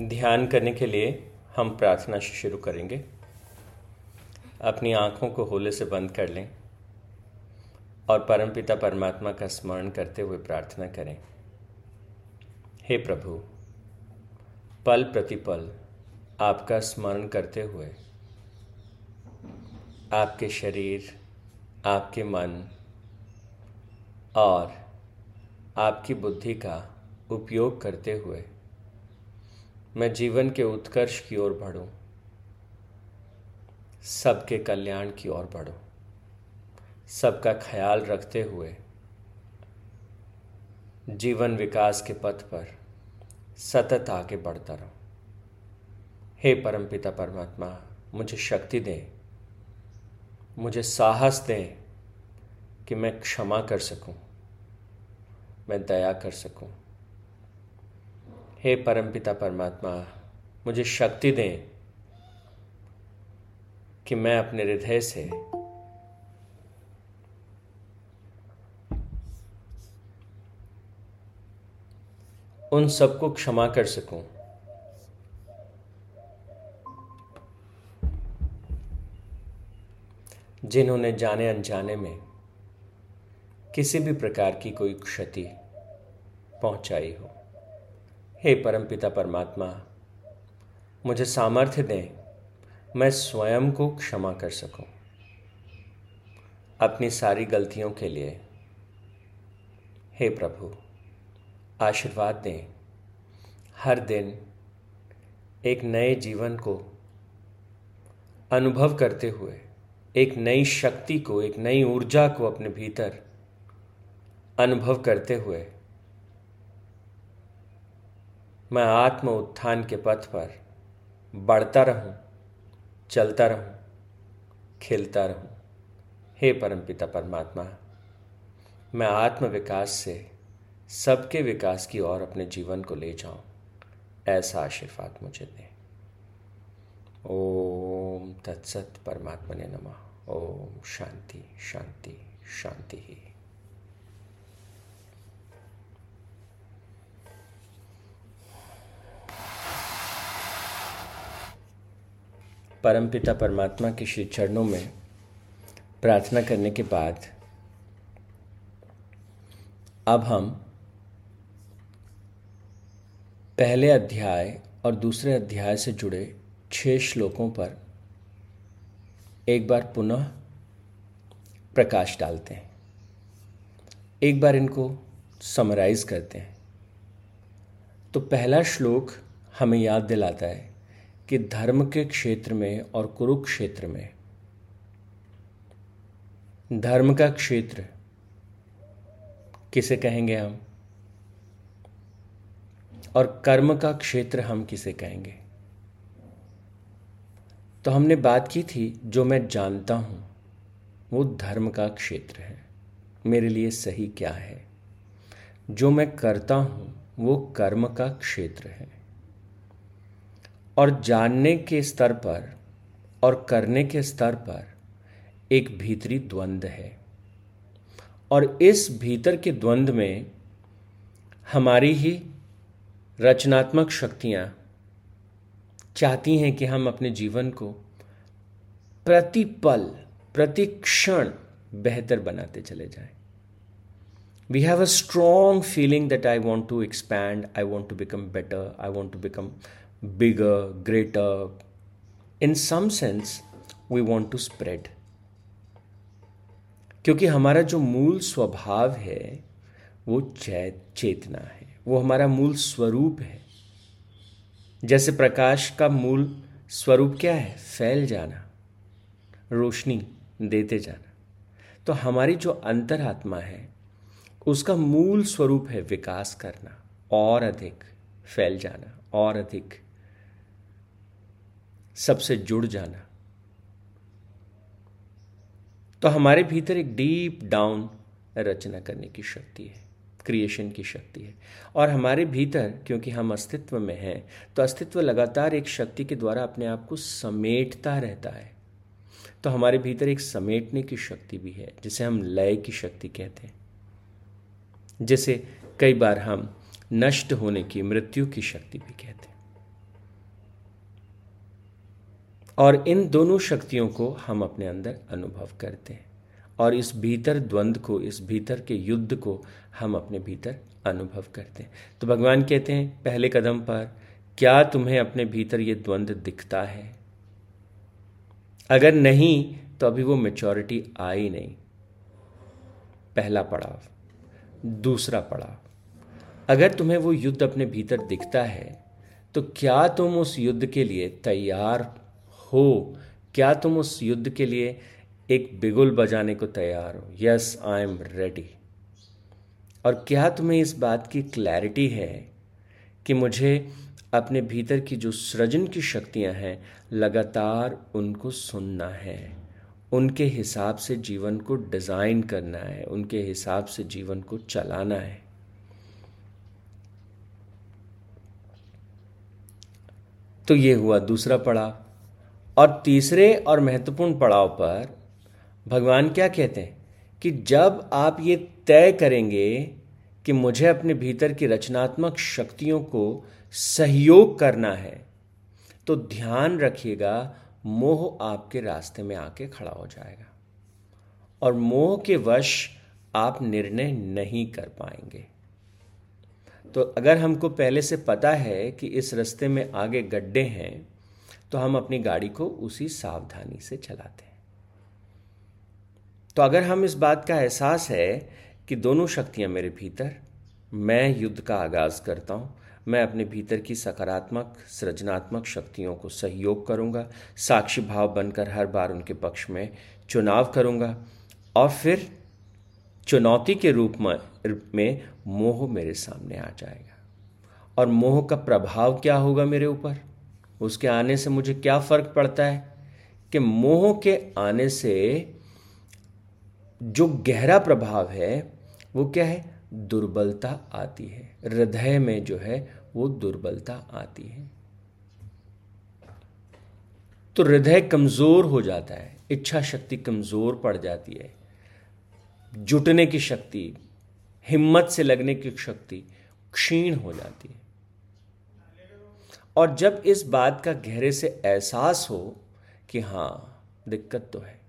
ध्यान करने के लिए हम प्रार्थना शुरू करेंगे। अपनी आँखों को होले से बंद कर लें और परमपिता परमात्मा का स्मरण करते हुए प्रार्थना करें। हे प्रभु, पल प्रतिपल आपका स्मरण करते हुए आपके शरीर, आपके मन और आपकी बुद्धि का उपयोग करते हुए मैं जीवन के उत्कर्ष की ओर बढ़ूं, सबके कल्याण की ओर बढ़ूं, सबका ख्याल रखते हुए जीवन विकास के पथ पर सतत आगे बढ़ता रहूँ हे परमपिता परमात्मा मुझे शक्ति दें मुझे साहस दें कि मैं क्षमा कर सकूँ, मैं दया कर सकूँ। हे परमपिता परमात्मा, मुझे शक्ति दें कि मैं अपने हृदय से उन सबको क्षमा कर सकूँ। जिन्होंने जाने अनजाने में किसी भी प्रकार की कोई क्षति पहुंचाई हो। हे परमपिता परमात्मा, मुझे सामर्थ्य दें, मैं स्वयं को क्षमा कर सकूँ। अपनी सारी गलतियों के लिए, हे प्रभु, आशीर्वाद दें। हर दिन एक नए जीवन को अनुभव करते हुए, एक नई शक्ति को, एक नई ऊर्जा को अपने भीतर अनुभव करते हुए मैं आत्म उत्थान के पथ पर बढ़ता रहूँ, चलता रहूँ, खेलता रहूँ। हे परमपिता परमात्मा, मैं आत्म विकास से सबके विकास की ओर अपने जीवन को ले जाऊँ, ऐसा आशीर्वाद मुझे दें। ओम तत्सत परमात्मा ने नमः। ओम शांति शांति शांति ही परमपिता परमात्मा के श्री चरणों में प्रार्थना करने के बाद अब हम पहले अध्याय और दूसरे अध्याय से जुड़े छह श्लोकों पर एक बार पुनः प्रकाश डालते हैं। एक बार इनको समराइज करते हैं। तो पहला श्लोक हमें याद दिलाता है कि धर्म के क्षेत्र में और कुरुक्षेत्र में। धर्म का क्षेत्र किसे कहेंगे हम? और कर्म का क्षेत्र हम किसे कहेंगे? तो हमने बात की थी, जो मैं जानता हूँ, वो धर्म का क्षेत्र है। मेरे लिए सही क्या है? जो मैं करता हूँ, वो कर्म का क्षेत्र है। और जानने के स्तर पर और करने के स्तर पर एक भीतरी द्वंद है। और इस भीतर के द्वंद में हमारी ही रचनात्मक शक्तियाँ चाहती हैं कि हम अपने जीवन को प्रतिपल प्रति क्षण बेहतर बनाते चले जाएँ। We have a strong feeling that I want to expand, I want to become better, I want to become bigger, greater. In some sense, we want to spread. क्योंकि हमारा जो मूल स्वभाव है वो चेतना है वो हमारा मूल स्वरूप है जैसे प्रकाश का मूल स्वरूप क्या है फैल जाना रोशनी देते जाना तो हमारी जो अंतरात्मा है उसका मूल स्वरूप है विकास करना और अधिक फैल जाना और अधिक सबसे जुड़ जाना। तो हमारे भीतर एक डीप डाउन रचना करने की शक्ति है, क्रिएशन की शक्ति है। और हमारे भीतर, क्योंकि हम अस्तित्व में हैं तो अस्तित्व लगातार एक शक्ति के द्वारा अपने आप को समेटता रहता है। तो हमारे भीतर एक समेटने की शक्ति भी है, जिसे हम लय की शक्ति कहते हैं। जिसे कई बार हम नष्ट होने की, मृत्यु की शक्ति भी कहते हैं। और इन दोनों शक्तियों को हम अपने अंदर अनुभव करते हैं और इस भीतर द्वंद्व को, इस भीतर के युद्ध को हम अपने भीतर अनुभव करते हैं। तो भगवान कहते हैं, पहले कदम पर, क्या तुम्हें अपने भीतर ये द्वंद्व दिखता है? अगर नहीं तो अभी वो मेचोरिटी आई नहीं। पहला पड़ाव। दूसरा पड़ाव। अगर तुम्हें वो युद्ध अपने भीतर दिखता है तो क्या तुम उस युद्ध के लिए तैयार हो, क्या तुम उस युद्ध के लिए एक बिगुल बजाने को तैयार हो? यस आई एम रेडी और क्या तुम्हें इस बात की क्लैरिटी है कि मुझे अपने भीतर की जो सृजन की शक्तियाँ हैं, लगातार उनको सुनना है? उनके हिसाब से जीवन को डिज़ाइन करना है, उनके हिसाब से जीवन को चलाना है। तो ये हुआ, दूसरा पड़ाव। और तीसरे और महत्वपूर्ण पड़ाव पर भगवान क्या कहते हैं? कि जब आप ये तय करेंगे कि मुझे अपने भीतर की रचनात्मक शक्तियों को सहयोग करना है तो ध्यान रखिएगा, मोह आपके रास्ते में आके खड़ा हो जाएगा। और मोह के वश आप निर्णय नहीं कर पाएँगे। तो अगर हमको पहले से पता है कि इस रास्ते में आगे गड्ढे हैं तो हम अपनी गाड़ी को उसी सावधानी से चलाते हैं। तो अगर हम इस बात का एहसास है कि दोनों शक्तियाँ मेरे भीतर, मैं युद्ध का आगाज़ करता हूँ, मैं अपने भीतर की सकारात्मक, सृजनात्मक शक्तियों को सहयोग करूँगा, साक्षी भाव बनकर हर बार उनके पक्ष में चुनाव करूँगा, और फिर चुनौती के रूप में में मोह मेरे सामने आ जाएगा। और मोह का प्रभाव क्या होगा मेरे ऊपर? उसके आने से मुझे क्या फ़र्क पड़ता है? कि मोह के आने से जो गहरा प्रभाव है, वो क्या है? दुर्बलता आती है। हृदय में जो है, वो दुर्बलता आती है। तो हृदय कमज़ोर हो जाता है, इच्छा शक्ति कमज़ोर पड़ जाती है। जुटने की शक्ति, हिम्मत से लगने की शक्ति क्षीण हो जाती है। और जब इस बात का गहरे से एहसास हो कि हाँ, दिक्कत तो है।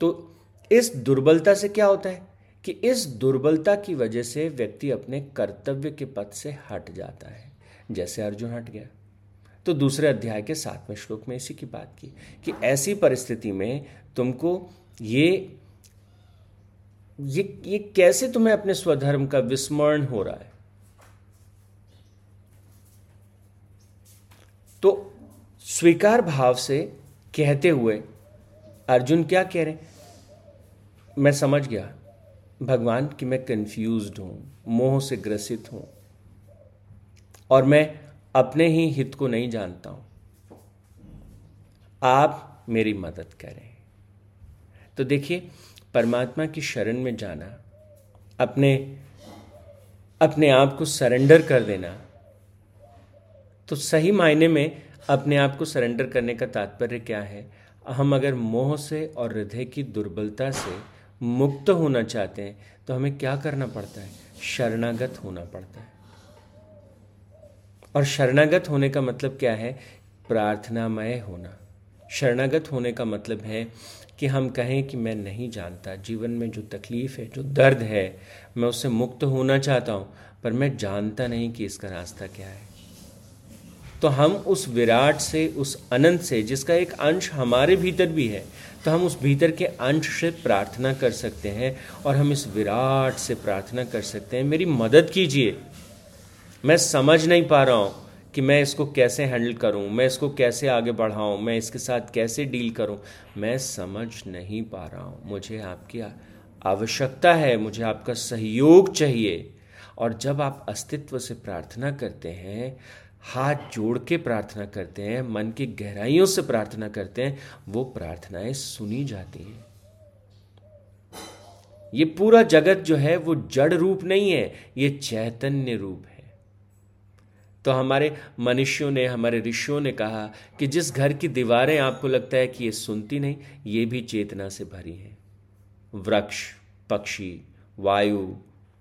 तो इस दुर्बलता से क्या होता है कि इस दुर्बलता की वजह से व्यक्ति अपने कर्तव्य के पथ से हट जाता है, जैसे अर्जुन हट गया। तो दूसरे अध्याय के सातवें श्लोक में इसी की बात की कि ऐसी परिस्थिति में तुमको ये ये ये कैसे तुम्हें अपने स्वधर्म का विस्मरण हो रहा है? तो स्वीकार भाव से कहते हुए अर्जुन क्या कह रहे मैं समझ गया। भगवान कि मैं कंफ्यूज हूँ, मोह से ग्रसित हूँ। और मैं अपने ही हित को नहीं जानता हूँ। आप मेरी मदद करें। तो देखिए, परमात्मा की शरण में जाना, अपने अपने आप को सरेंडर कर देना तो सही मायने में अपने आप को सरेंडर करने का तात्पर्य क्या है? हम अगर मोह से और हृदय की दुर्बलता से मुक्त होना चाहते हैं तो हमें क्या करना पड़ता है? शरणागत होना पड़ता है। और शरणागत होने का मतलब क्या है? प्रार्थनामय होना। शरणागत होने का मतलब है कि हम कहें कि मैं नहीं जानता। जीवन में जो तकलीफ़ है, जो दर्द है, मैं उससे मुक्त होना चाहता हूँ, पर मैं जानता नहीं कि इसका रास्ता क्या है। तो हम उस विराट से, उस अनंत से, जिसका एक अंश हमारे भीतर भी है तो हम उस भीतर के अंश से प्रार्थना कर सकते हैं और हम इस विराट से प्रार्थना कर सकते हैं। मेरी मदद कीजिए। मैं समझ नहीं पा रहा हूँ कि मैं इसको कैसे हैंडल करूँ, मैं इसको कैसे आगे बढ़ाऊं, मैं इसके साथ कैसे डील करूँ। मैं समझ नहीं पा रहा हूँ। मुझे आपकी आवश्यकता है, मुझे आपका सहयोग चाहिए। और जब आप अस्तित्व से प्रार्थना करते हैं हाथ जोड़ के प्रार्थना करते हैं, मन की गहराइयों से प्रार्थना करते हैं, वो प्रार्थनाएँ सुनी जाती हैं। ये पूरा जगत जो है, वो जड़ रूप नहीं है, ये चैतन्य रूप है। तो हमारे मनुष्यों ने, हमारे ऋषियों ने कहा कि जिस घर की दीवारें आपको लगता है कि ये सुनती नहीं, ये भी चेतना से भरी है। वृक्ष, पक्षी, वायु,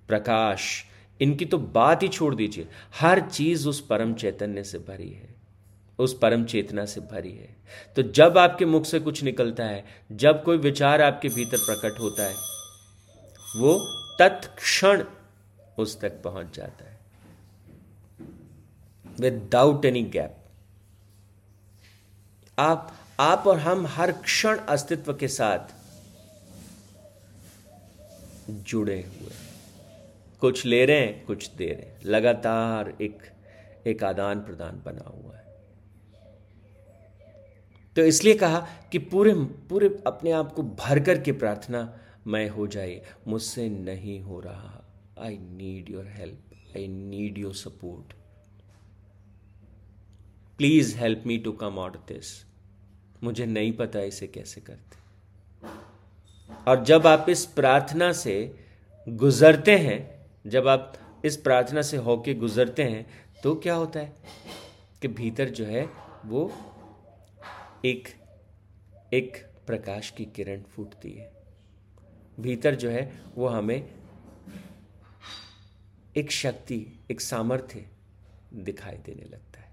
प्रकाश इनकी तो बात ही छोड़ दीजिए। हर चीज़ उस परम चैतन्य से भरी है। उस परम चेतना से भरी है। तो जब आपके मुख से कुछ निकलता है, जब कोई विचार आपके भीतर प्रकट होता है, वो तत्क्षण उस तक पहुँच जाता है। विदाउट एनी गैप आप आप और हम हर क्षण अस्तित्व के साथ जुड़े हुए कुछ ले रहे हैं, कुछ दे रहे हैं। लगातार एक एक आदान प्रदान बना हुआ है। तो इसलिए कहा कि पूरे पूरे अपने आप को भर कर के प्रार्थना, मैं हो जाए, मुझसे नहीं हो रहा। I need your help I need your support please help me to come out this मुझे नहीं पता इसे कैसे करते। और जब आप इस प्रार्थना से गुजरते हैं जब आप इस प्रार्थना से होके गुजरते हैं तो क्या होता है कि भीतर जो है, वो एक एक प्रकाश की किरण फूटती है। भीतर जो है, वो हमें एक शक्ति, एक सामर्थ्य दिखाई देने लगता है।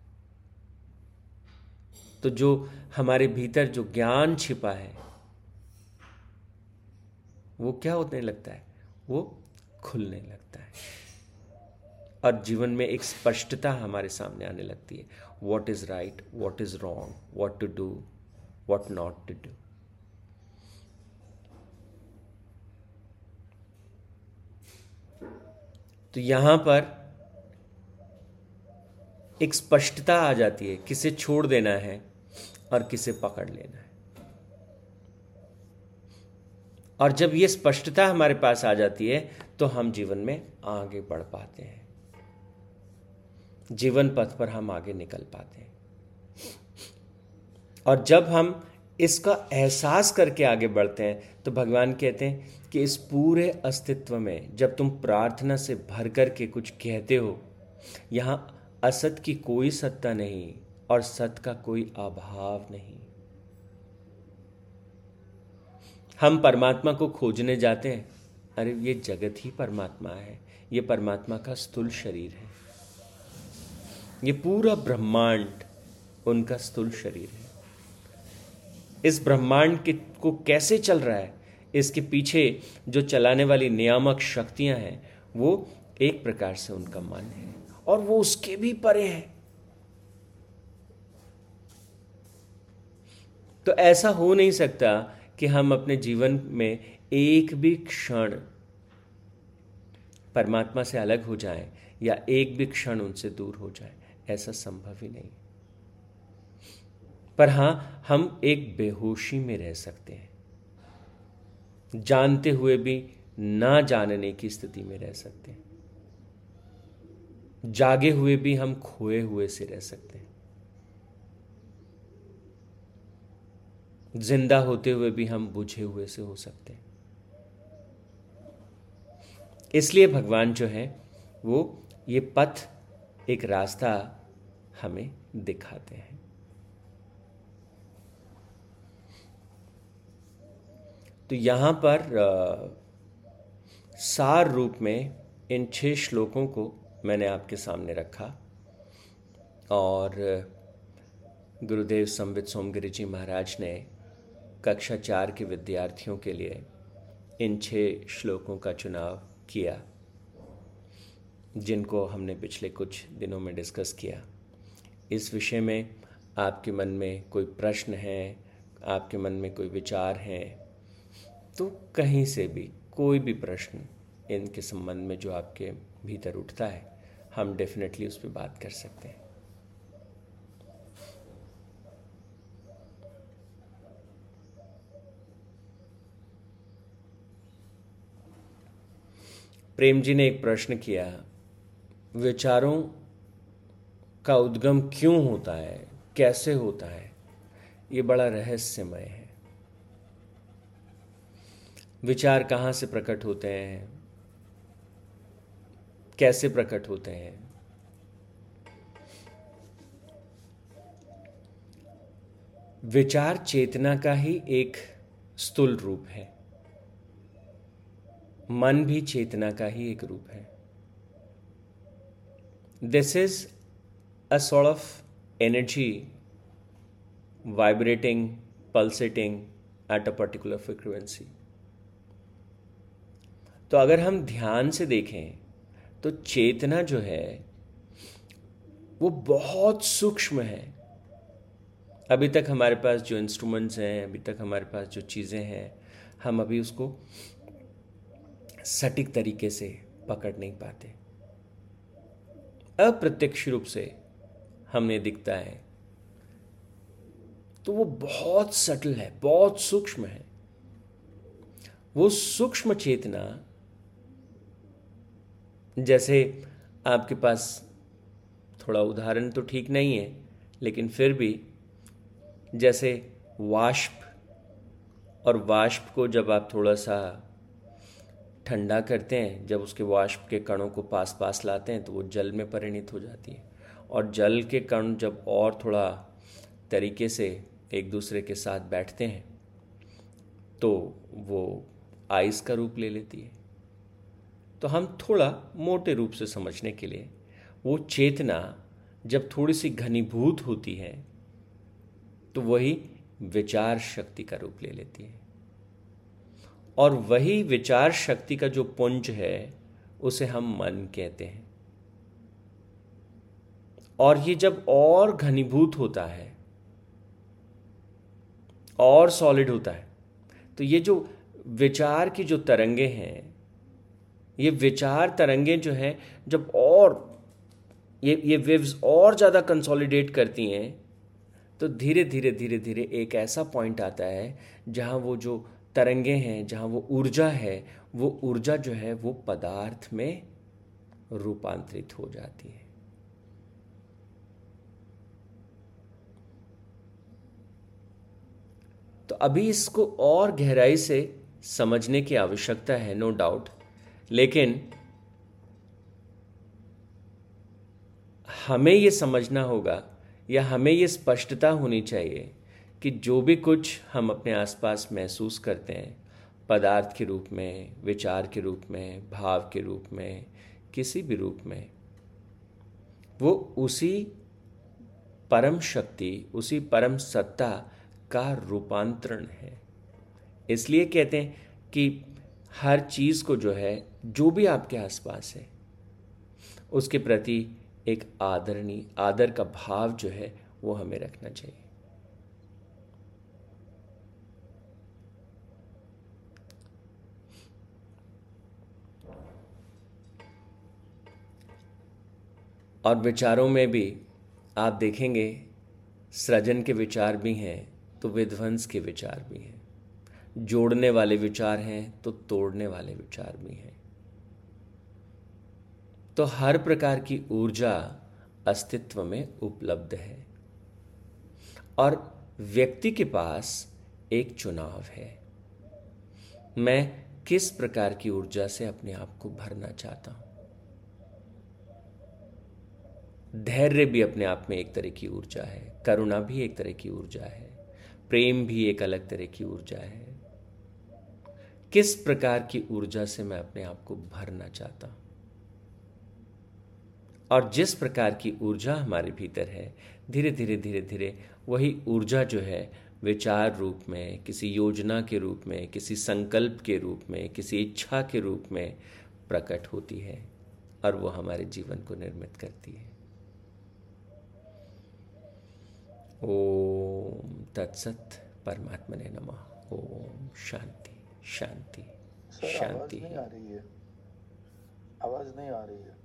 तो जो हमारे भीतर जो ज्ञान छिपा है, वो क्या होने लगता है? वो खुलने लगता है। और जीवन में एक स्पष्टता हमारे सामने आने लगती है। What is right what is wrong what to do what not to do तो यहाँ पर एक स्पष्टता आ जाती है, किसे छोड़ देना है और किसे पकड़ लेना है। और जब ये स्पष्टता हमारे पास आ जाती है तो हम जीवन में आगे बढ़ पाते हैं। जीवन पथ पर हम आगे निकल पाते हैं। और जब हम इसका एहसास करके आगे बढ़ते हैं तो भगवान कहते हैं कि इस पूरे अस्तित्व में जब तुम प्रार्थना से भर कर के कुछ कहते हो, यहाँ असत की कोई सत्ता नहीं और सत का कोई अभाव नहीं। हम परमात्मा को खोजने जाते हैं। अरे, ये जगत ही परमात्मा है। ये परमात्मा का स्थूल शरीर है। ये पूरा ब्रह्मांड उनका स्थूल शरीर है। इस ब्रह्मांड के को कैसे चल रहा है? इसके पीछे जो चलाने वाली नियामक शक्तियाँ हैं, वो एक प्रकार से उनका मन है और वो उसके भी परे है। तो ऐसा हो नहीं सकता कि हम अपने जीवन में एक भी क्षण परमात्मा से अलग हो जाएँ या एक भी क्षण उनसे दूर हो जाए, ऐसा संभव ही नहीं। पर हाँ, हम एक बेहोशी में रह सकते हैं। जानते हुए भी ना जानने की स्थिति में रह सकते हैं। जागे हुए भी हम खोए हुए से रह सकते हैं। ज़िंदा होते हुए भी हम बुझे हुए से हो सकते हैं। इसलिए भगवान जो है, वो ये पथ, एक रास्ता हमें दिखाते हैं। तो यहाँ पर सार रूप में इन छह श्लोकों को मैंने आपके सामने रखा। और, गुरुदेव संबित सोमगिरी जी महाराज ने कक्षा चार के विद्यार्थियों के लिए इन छह श्लोकों का चुनाव किया, जिनको हमने पिछले कुछ दिनों में डिस्कस किया। इस विषय में आपके मन में कोई प्रश्न है, आपके मन में कोई विचार हैं तो कहीं से भी कोई भी प्रश्न इनके संबंध में जो आपके भीतर उठता है, हम डेफिनेटली उस पर बात कर सकते हैं। प्रेम जी ने एक प्रश्न किया, विचारों का उद्गम क्यों होता है? कैसे होता है? ये बड़ा रहस्यमय है। विचार कहाँ से प्रकट होते हैं? कैसे प्रकट होते हैं? विचार चेतना का ही एक स्थूल रूप है। मन भी चेतना का ही एक रूप है this is a sort of energy vibrating, pulsating at a particular frequency. तो अगर हम ध्यान से देखें तो चेतना जो है वो बहुत सूक्ष्म है अभी तक हमारे पास जो इंस्ट्रूमेंट्स हैं अभी तक हमारे पास जो चीज़ें हैं हम अभी उसको सटीक तरीके से पकड़ नहीं पाते। अप्रत्यक्ष रूप से हमें दिखता है। तो वो बहुत सटल है, बहुत सूक्ष्म है। वो सूक्ष्म चेतना, जैसे आपके पास थोड़ा उदाहरण तो ठीक नहीं है, लेकिन फिर भी जैसे वाष्प और वाष्प को जब आप थोड़ा सा ठंडा करते हैं, जब उसके वाष्प के कणों को पास पास लाते हैं तो वो जल में परिणित हो जाती है। और जल के कण जब और थोड़ा तरीके से एक दूसरे के साथ बैठते हैं तो वो आइस का रूप ले लेती है। तो हम थोड़ा मोटे रूप से समझने के लिए, वो चेतना जब थोड़ी सी घनीभूत होती है तो वही विचार शक्ति का रूप ले लेती है। और वही विचार शक्ति का जो पुंज है, उसे हम मन कहते हैं। और ये जब और घनीभूत होता है, और सॉलिड होता है तो ये जो विचार की जो तरंगे हैं, ये विचार तरंगे जो हैं, जब और, ये ये वेव्स और ज़्यादा कंसोलिडेट करती हैं तो धीरे धीरे धीरे धीरे एक ऐसा पॉइंट आता है, जहाँ वो जो तरंगे हैं, जहाँ वो ऊर्जा है, वो ऊर्जा जो है, वो पदार्थ में रूपांतरित हो जाती है। तो अभी इसको और गहराई से समझने की आवश्यकता है नो no डाउट लेकिन हमें ये समझना होगा या हमें ये स्पष्टता होनी चाहिए कि जो भी कुछ हम अपने आसपास महसूस करते हैं, पदार्थ के रूप में, विचार के रूप में, भाव के रूप में, किसी भी रूप में, वो उसी परम शक्ति, उसी परम सत्ता का रूपांतरण है। इसलिए कहते हैं कि हर चीज़ को जो है, जो भी आपके आसपास है, उसके प्रति एक आदरणीय आदर का भाव जो है, वो हमें रखना चाहिए। और विचारों में भी आप देखेंगे, सृजन के विचार भी हैं तो विध्वंस के विचार भी हैं। जोड़ने वाले विचार हैं तो तोड़ने वाले विचार भी हैं। तो हर प्रकार की ऊर्जा अस्तित्व में उपलब्ध है। और व्यक्ति के पास एक चुनाव है। मैं किस प्रकार की ऊर्जा से अपने आप को भरना चाहता हूँ? धैर्य भी अपने आप में एक तरह की ऊर्जा है, करुणा भी एक तरह की ऊर्जा है, प्रेम भी एक अलग तरह की ऊर्जा है। किस प्रकार की ऊर्जा से मैं अपने आप को भरना चाहता हूँ? और जिस प्रकार की ऊर्जा हमारे भीतर है, धीरे धीरे धीरे धीरे वही ऊर्जा जो है, विचार रूप में, किसी योजना के रूप में, किसी संकल्प के रूप में, किसी इच्छा के रूप में प्रकट होती है और वो हमारे जीवन को निर्मित करती है। ओम तत्सत परमात्मा ने नम। ओम शांति शांति शांति आवाज़ नहीं आ रही है। आवाज़ नहीं आ रही है।